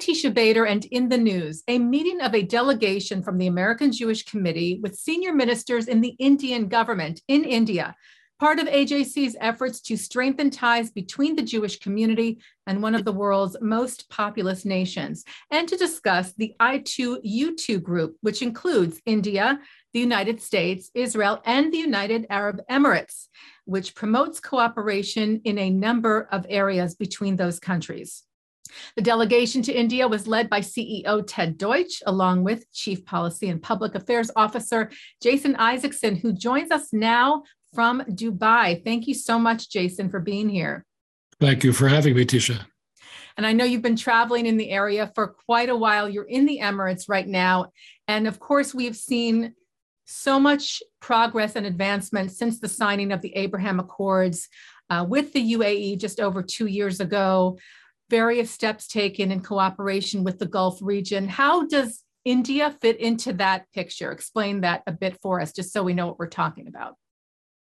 Tisha Bader, and in the news, a meeting of a delegation from the American Jewish Committee with senior ministers in the Indian government in India, part of AJC's efforts to strengthen ties between the Jewish community and one of the world's most populous nations, and to discuss the I2U2 group, which includes India, the United States, Israel, and the United Arab Emirates, which promotes cooperation in a number of areas between those countries. The delegation to India was led by CEO Ted Deutsch, along with Chief Policy and Public Affairs Officer Jason Isaacson, who joins us now from Dubai. Thank you so much, Jason, for being here. Thank you for having me, Tisha. And I know you've been traveling in the area for quite a while. You're in the Emirates right now. And of course, we've seen so much progress and advancement since the signing of the Abraham Accords uh, with the UAE just over two years ago various steps taken in cooperation with the Gulf region. How does India fit into that picture? Explain that a bit for us, just so we know what we're talking about.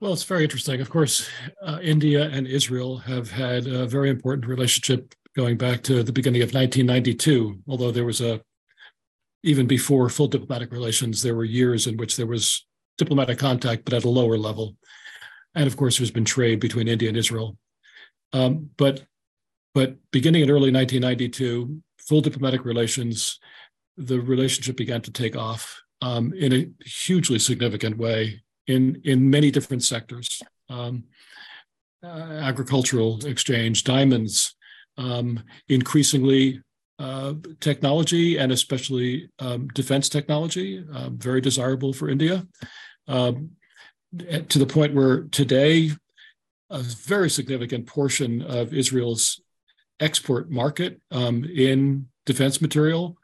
Well, it's very interesting. Of course, uh, India and Israel have had a very important relationship going back to the beginning of 1992, although there was a even before full diplomatic relations, there were years in which there was diplomatic contact, but at a lower level. And of course, there's been trade between India and Israel. Um, but but beginning in early 1992, full diplomatic relations, the relationship began to take off um, in a hugely significant way in, in many different sectors. Um, uh, agricultural exchange, diamonds, um, increasingly uh, technology and especially um, defense technology, uh, very desirable for India, um, to the point where today a very significant portion of Israel's export market um, in defense material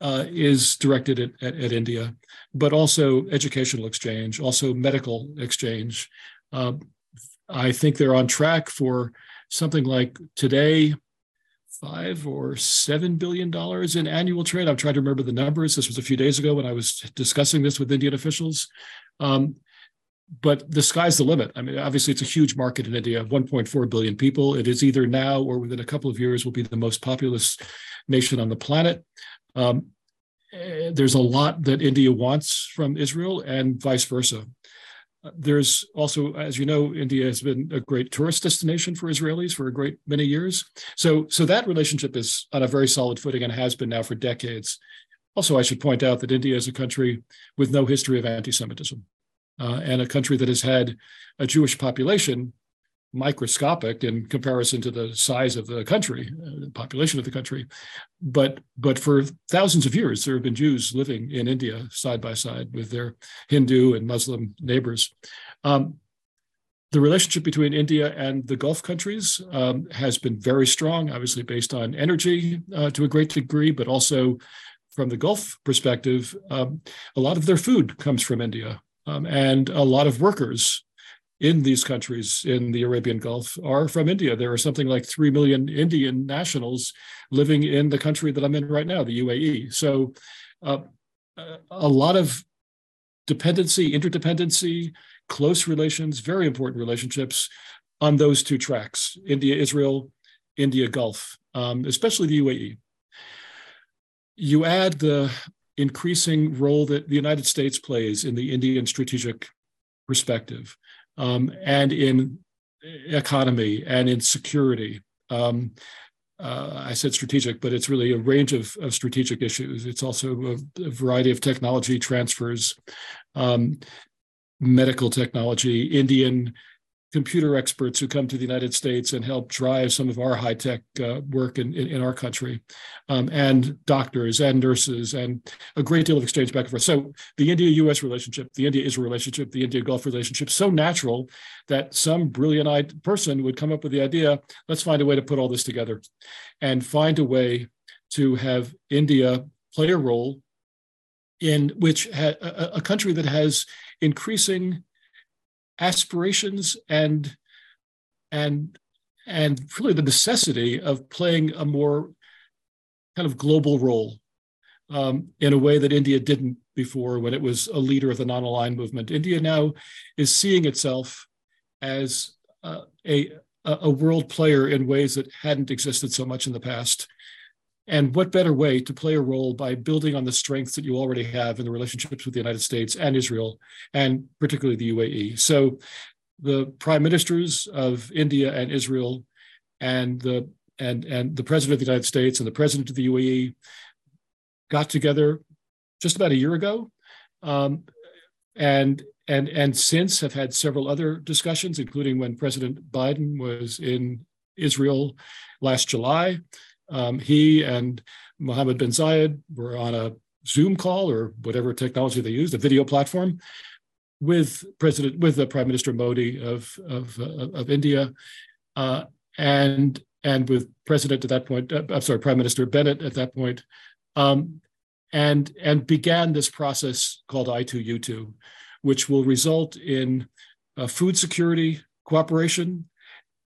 uh, is directed at, at, at, India, but also educational exchange, also medical exchange. Uh, I think they're on track for something like today, five or seven billion dollars in annual trade. I'm trying to remember the numbers. This was a few days ago when I was discussing this with Indian officials. Um, but the sky's the limit. I mean, obviously, it's a huge market in India, 1.4 billion people. It is either now or within a couple of years will be the most populous nation on the planet. Um, eh, there's a lot that India wants from Israel and vice versa. There's also, as you know, India has been a great tourist destination for Israelis for a great many years. So, so that relationship is on a very solid footing and has been now for decades. Also, I should point out that India is a country with no history of anti-Semitism uh, and a country that has had a Jewish population microscopic in comparison to the size of the country, uh, the population of the country. But but for thousands of years, there have been Jews living in India side by side with their Hindu and Muslim neighbors. Um, the relationship between India and the Gulf countries um, has been very strong, obviously based on energy uh, to a great degree, but also from the Gulf perspective, um, a lot of their food comes from India. Um, and a lot of workers in these countries in the Arabian Gulf are from India. There are something like 3 million Indian nationals living in the country that I'm in right now, the UAE. So uh, a lot of dependency, interdependency, close relations, very important relationships on those two tracks India, Israel, India, Gulf, um, especially the UAE. You add the increasing role that the United States plays in the Indian strategic perspective um, and in economy and in security. Um, uh, I said strategic, but it's really a range of, of strategic issues. It's also a, a variety of technology transfers, um, medical technology, Indian computer experts who come to the United States and help drive some of our high tech uh, work in, in, in, our country, um, and doctors and nurses, and a great deal of exchange back and forth. So the India US relationship, the India Israel relationship, the India Gulf relationship, so natural that some brilliant eyed person would come up with the idea let's find a way to put all this together and find a way to have India play a role in which ha- a, a country that has increasing aspirations and and and really the necessity of playing a more kind of global role um, in a way that India didn't before when it was a leader of the non-aligned movement. India now is seeing itself as uh, a a world player in ways that hadn't existed so much in the past. And what better way to play a role by building on the strengths that you already have in the relationships with the United States and Israel, and particularly the UAE. So the prime ministers of India and Israel and the and and the president of the United States and the president of the UAE got together just about a year ago, um, and and and since have had several other discussions, including when President Biden was in Israel last July. Um, he and Mohammed bin Zayed were on a Zoom call or whatever technology they used, a video platform, with President with the Prime Minister Modi of of, uh, of India, uh, and and with President at that point, uh, I'm sorry, Prime Minister Bennett at that point, um, and and began this process called I2U2, which will result in food security cooperation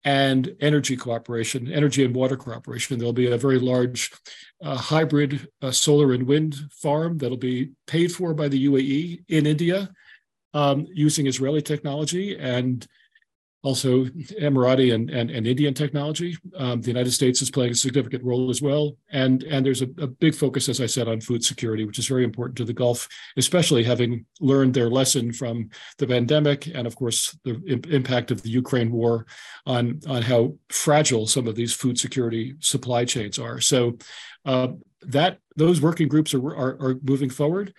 and energy cooperation, energy and water cooperation. There'll be a very large uh, hybrid uh, solar and wind farm that'll be paid for by the UAE in India um, using Israeli technology and also Emirati and, and, and Indian technology. Um, the United States is playing a significant role as well. And, and there's a, a, big focus, as I said, on food security, which is very important to the Gulf, especially having learned their lesson from the pandemic and, of course, the impact of the Ukraine war on, on how fragile some of these food security supply chains are. So uh, that those working groups are, are, are moving forward.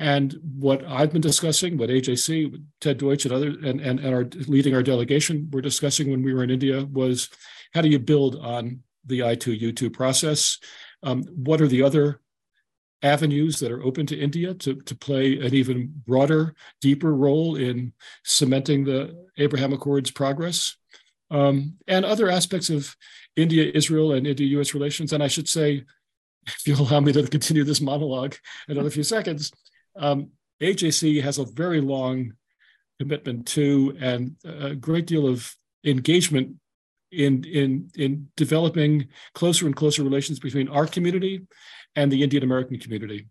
And what I've been discussing, what AJC, Ted Deutsch, and other and, and, and our leading our delegation were discussing when we were in India was how do you build on the I2U2 process? Um, what are the other avenues that are open to India to, to play an even broader, deeper role in cementing the Abraham Accords progress? Um, and other aspects of India, Israel, and India US relations. And I should say, if you'll allow me to continue this monologue another few seconds, um, AJC has a very long commitment to and a great deal of engagement in in in developing closer and closer relations between our community and the Indian American community.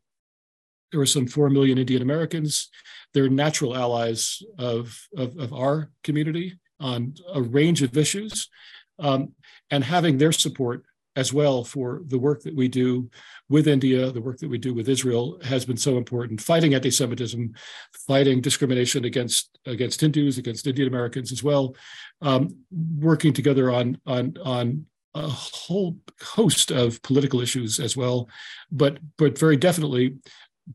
There are some four million Indian Americans. They're natural allies of, of, of our community on a range of issues. Um, and having their support as well for the work that we do with India, the work that we do with Israel has been so important. Fighting anti-Semitism, fighting discrimination against against Hindus, against Indian Americans as well, um, working together on on on a whole host of political issues as well, but but very definitely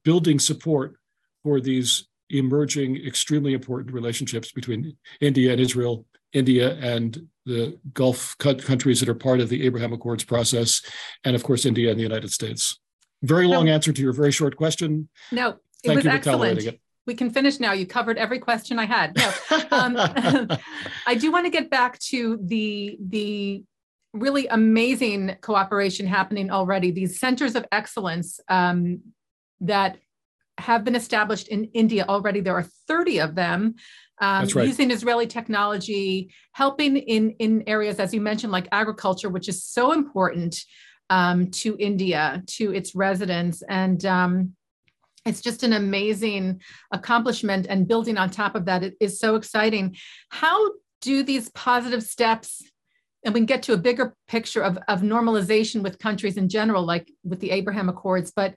building support for these emerging extremely important relationships between India and Israel, India and the Gulf countries that are part of the Abraham Accords process, and of course, India and the United States. Very long no. answer to your very short question. No, it Thank was excellent. We can finish now. You covered every question I had. No, um, I do want to get back to the the really amazing cooperation happening already. These centers of excellence um, that have been established in India already. There are 30 of them um, right. using Israeli technology, helping in, in areas, as you mentioned, like agriculture, which is so important um, to India, to its residents. And um, it's just an amazing accomplishment. And building on top of that it is so exciting. How do these positive steps and we can get to a bigger picture of, of normalization with countries in general, like with the Abraham Accords, but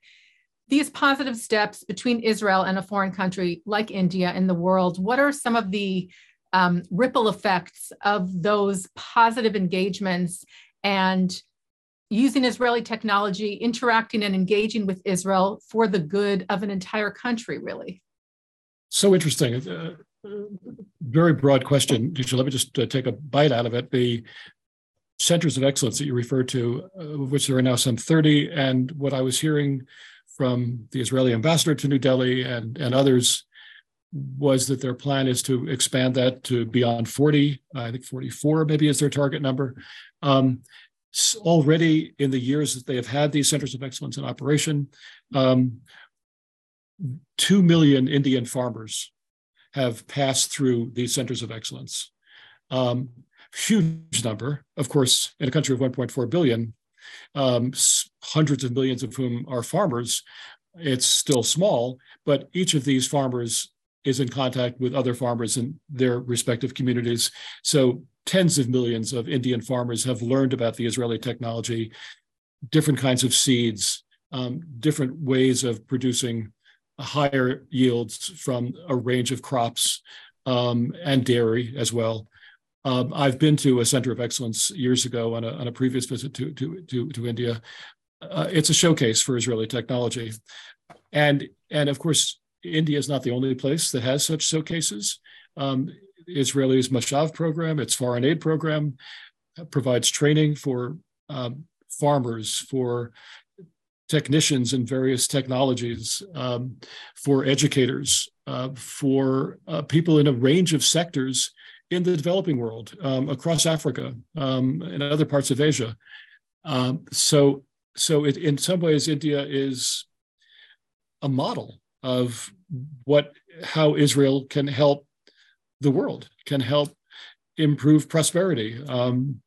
these positive steps between Israel and a foreign country like India in the world, what are some of the um, ripple effects of those positive engagements and using Israeli technology, interacting and engaging with Israel for the good of an entire country, really? So interesting. Uh, very broad question. Let me just uh, take a bite out of it. The centers of excellence that you referred to, uh, of which there are now some 30, and what I was hearing from the Israeli ambassador to New Delhi and, and others was that their plan is to expand that to beyond 40. I think 44 maybe is their target number. Um, already in the years that they have had these centers of excellence in operation, um, 2 million Indian farmers have passed through these centers of excellence. Um, huge number, of course, in a country of 1.4 billion, um, hundreds of millions of whom are farmers, it's still small, but each of these farmers is in contact with other farmers in their respective communities. So tens of millions of Indian farmers have learned about the Israeli technology. different kinds of seeds, um, different ways of producing higher yields from a range of crops um, and dairy as well. Um, I've been to a center of excellence years ago on a, on a previous visit to, to, to, to India. Uh, it's a showcase for Israeli technology. And, and of course, India is not the only place that has such showcases. Um, Israel's Mashav program, its foreign aid program, provides training for um, farmers, for technicians in various technologies, um, for educators, uh, for uh, people in a range of sectors in the developing world, um, across Africa um, and other parts of Asia. Um, so, so it, in some ways, India is a model of what how Israel can help the world, can help improve prosperity, um,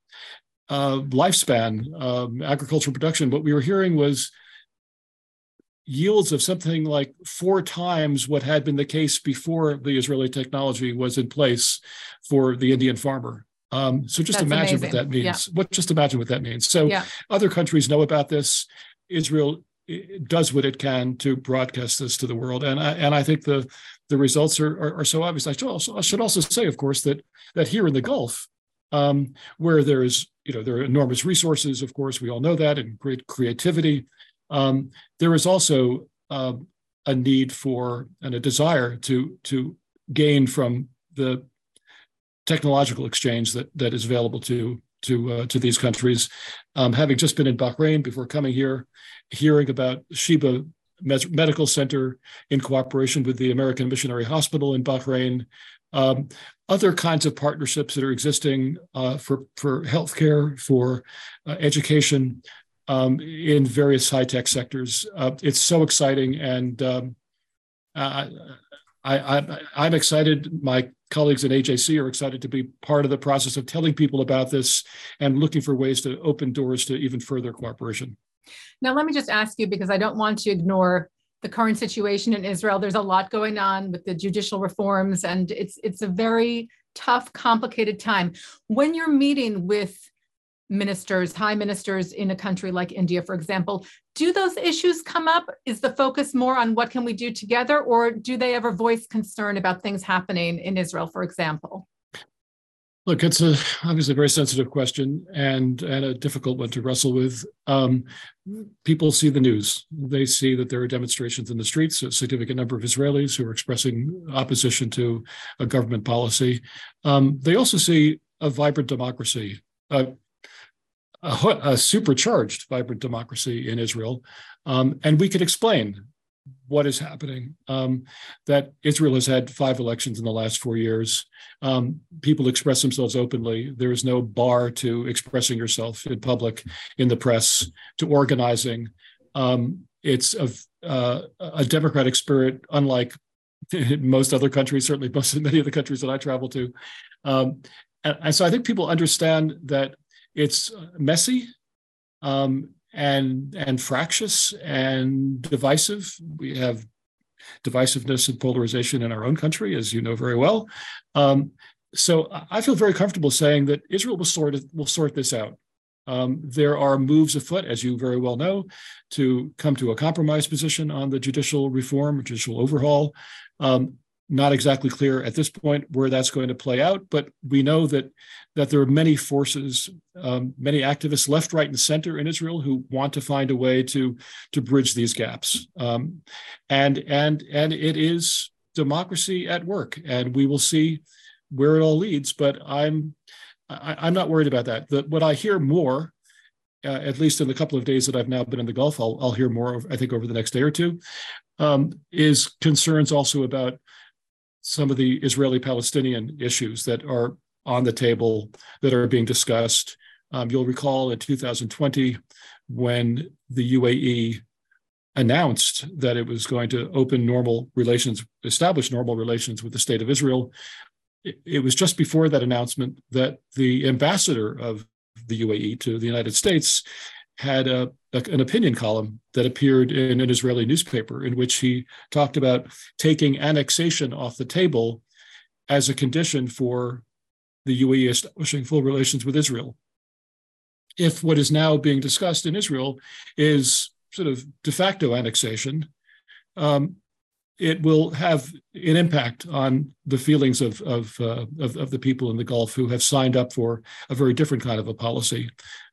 uh, lifespan, um, agricultural production. What we were hearing was yields of something like four times what had been the case before the Israeli technology was in place for the Indian farmer. Um, so just That's imagine amazing. what that means. Yeah. What just imagine what that means. So Yeah. other countries know about this. Israel does what it can to broadcast this to the world, and I, and I think the the results are, are, are so obvious. I should also I should also say, of course, that that here in the Gulf, um, where there is you know there are enormous resources, of course, we all know that, and great creativity. Um, there is also uh, a need for and a desire to to gain from the technological exchange that that is available to to uh, to these countries. Um, having just been in Bahrain before coming here, hearing about Sheba Medical Center in cooperation with the American Missionary Hospital in Bahrain, um, other kinds of partnerships that are existing uh, for for healthcare, for uh, education, um, in various high tech sectors. Uh, it's so exciting, and um, I, I'm excited. My colleagues at AJC are excited to be part of the process of telling people about this and looking for ways to open doors to even further cooperation. Now, let me just ask you because I don't want to ignore the current situation in Israel. There's a lot going on with the judicial reforms, and it's it's a very tough, complicated time. When you're meeting with ministers, high ministers in a country like India, for example, do those issues come up? Is the focus more on what can we do together, or do they ever voice concern about things happening in Israel, for example? Look, it's a obviously a very sensitive question and and a difficult one to wrestle with. Um, people see the news; they see that there are demonstrations in the streets. A significant number of Israelis who are expressing opposition to a government policy. Um, they also see a vibrant democracy, a, a, supercharged vibrant democracy in Israel, um, and we could explain what is happening. Um, that Israel has had five elections in the last four years. Um, people express themselves openly. There is no bar to expressing yourself in public, in the press, to organizing. Um, it's a, uh, a democratic spirit, unlike most other countries, certainly most many of the countries that I travel to. Um, and, and, so I think people understand that it's messy. Um, and and fractious and divisive. We have divisiveness and polarization in our own country, as you know very well. Um, so I feel very comfortable saying that Israel will sort it, will sort this out. Um, there are moves afoot, as you very well know, to come to a compromise position on the judicial reform, judicial overhaul. Um, not exactly clear at this point where that's going to play out, but we know that that there are many forces, um, many activists, left, right, and center in Israel, who want to find a way to to bridge these gaps. Um, and and and it is democracy at work, and we will see where it all leads. But I'm I, am not worried about that. The, what I hear more. Uh, at least in the couple of days that I've now been in the Gulf, I'll, I'll hear more. I think over the next day or two, um, is concerns also about some of the Israeli Palestinian issues that are on the table that are being discussed. Um, you'll recall in 2020 when the UAE announced that it was going to open normal relations, establish normal relations with the state of Israel. It, was just before that announcement that the ambassador of the UAE to the United States had a, a, an opinion column that appeared in an Israeli newspaper in which he talked about taking annexation off the table as a condition for the UAE establishing full relations with Israel. if what is now being discussed in Israel is sort of de facto annexation, um, it will have an impact on the feelings of of, uh, of, of the people in the Gulf who have signed up for a very different kind of a policy.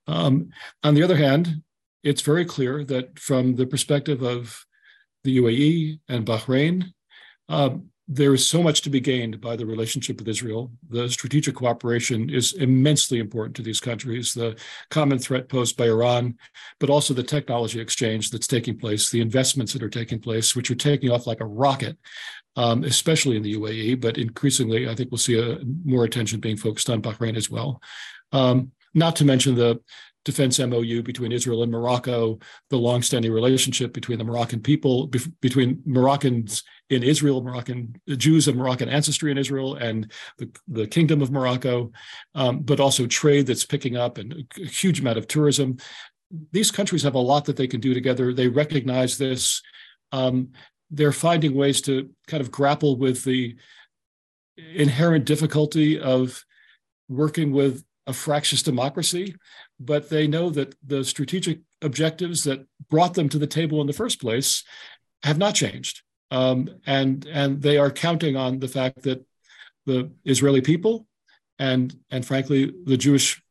Um, on the other hand, it's very clear that from the perspective of the UAE and Bahrain, um, there is so much to be gained by the relationship with Israel. The strategic cooperation is immensely important to these countries. The common threat posed by Iran, but also the technology exchange that's taking place, the investments that are taking place, which are taking off like a rocket, um, especially in the UAE. But increasingly, I think we'll see a, more attention being focused on Bahrain as well. Um, not to mention the defense MOU between Israel and Morocco, the longstanding relationship between the Moroccan people, be- between Moroccans in Israel, Moroccan Jews of Moroccan ancestry in Israel, and the, the Kingdom of Morocco, um, but also trade that's picking up and a huge amount of tourism. These countries have a lot that they can do together. They recognize this. Um, they're finding ways to kind of grapple with the inherent difficulty of working with a fractious democracy, but they know that the strategic objectives that brought them to the table in the first place have not changed. Um, and and they are counting on the fact that the Israeli people and and frankly the Jewish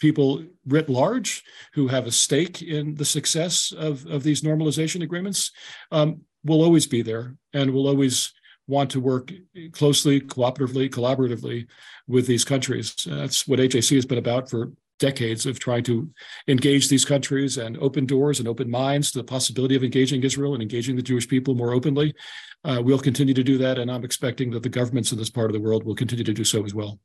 people writ large who have a stake in the success of, of these normalization agreements um, will always be there and will always want to work closely, cooperatively, collaboratively with these countries. That's what AJC has been about for decades of trying to engage these countries and open doors and open minds to the possibility of engaging Israel and engaging the Jewish people more openly. Uh, we'll continue to do that, and I'm expecting that the governments in this part of the world will continue to do so as well.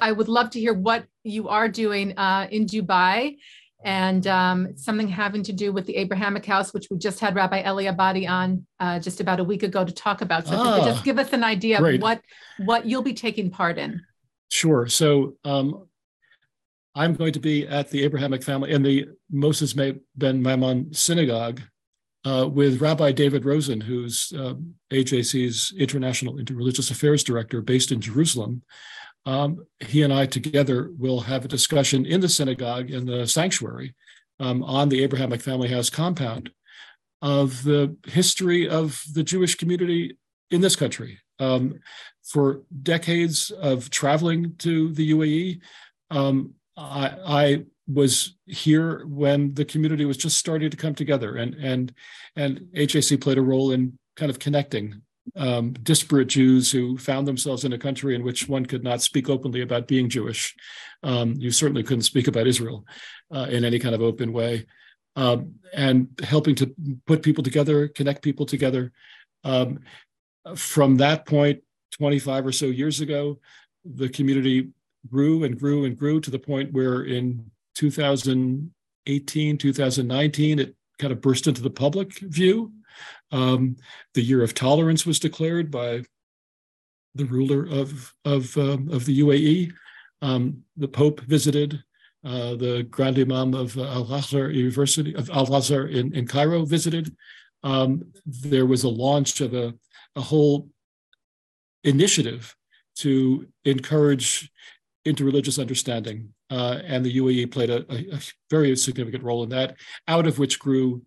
I would love to hear what you are doing uh, in Dubai and um, something having to do with the Abrahamic House, which we just had Rabbi Elie Abadie on uh, just about a week ago to talk about. So, ah, just give us an idea great. of what what you'll be taking part in. Sure. So, um, I'm going to be at the Abrahamic family in the Moses Ben Maimon Synagogue uh, with Rabbi David Rosen, who's uh, AJC's International Interreligious Affairs Director based in Jerusalem um, he and I together will have a discussion in the synagogue in the sanctuary um, on the Abrahamic Family House compound of the history of the Jewish community in this country. Um, for decades of traveling to the UAE, um, I, I, was here when the community was just starting to come together, and and and AJC played a role in kind of connecting um, disparate Jews who found themselves in a country in which one could not speak openly about being Jewish. Um, you certainly couldn't speak about Israel uh, in any kind of open way. Um, and helping to put people together, connect people together. Um, from that point, 25 or so years ago, the community grew and grew and grew to the point where in 2018, 2019, it kind of burst into the public view. Um, the year of tolerance was declared by the ruler of of um, of the UAE. Um, the Pope visited. Uh, the Grand Imam of Al Azhar University of Al Azhar in, in Cairo visited. Um, there was a launch of a, a whole initiative to encourage interreligious understanding, uh, and the UAE played a, a, very significant role in that. Out of which grew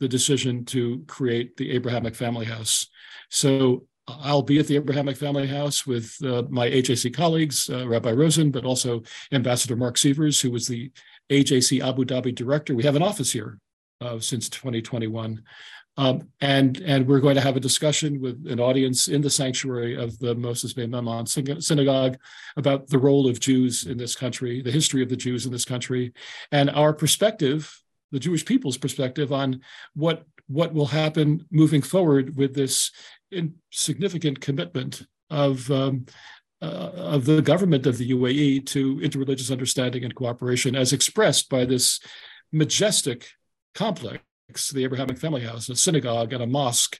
the decision to create the Abrahamic Family House. So I'll be at the Abrahamic Family House with uh, my AJC colleagues, uh, Rabbi Rosen, but also Ambassador Marc Sievers, who was the AJC Abu Dhabi director. We have an office here uh, since 2021. Um, and, and we're going to have a discussion with an audience in the sanctuary of the Moses Ben Maimon Synagogue about the role of Jews in this country, the history of the Jews in this country, and our perspective the Jewish people's perspective on what what will happen moving forward with this significant commitment of um, uh, of the government of the UAE to interreligious understanding and cooperation, as expressed by this majestic complex, the Abrahamic Family House, a synagogue and a mosque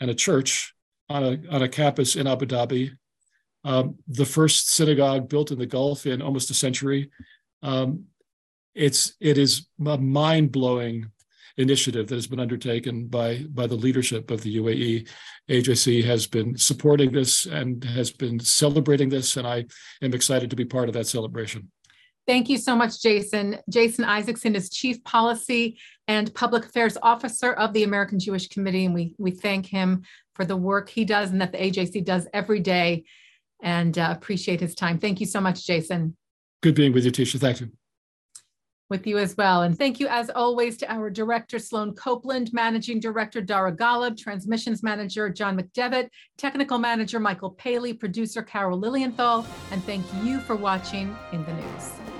and a church on a on a campus in Abu Dhabi, um, the first synagogue built in the Gulf in almost a century. Um, it's it is a mind blowing initiative that has been undertaken by by the leadership of the UAE. AJC has been supporting this and has been celebrating this, and I am excited to be part of that celebration. Thank you so much, Jason. Jason Isaacson is Chief Policy and Public Affairs Officer of the American Jewish Committee, and we, we thank him for the work he does and that the AJC does every day and uh, appreciate his time. Thank you so much, Jason. Good being with you, Tisha. Thank you. With you as well. And thank you, as always, to our Director, Sloan Copeland, Managing Director, Dara Golub, Transmissions Manager, John McDevitt, Technical Manager, Michael Paley, Producer, Carol Lilienthal, and thank you for watching In the News.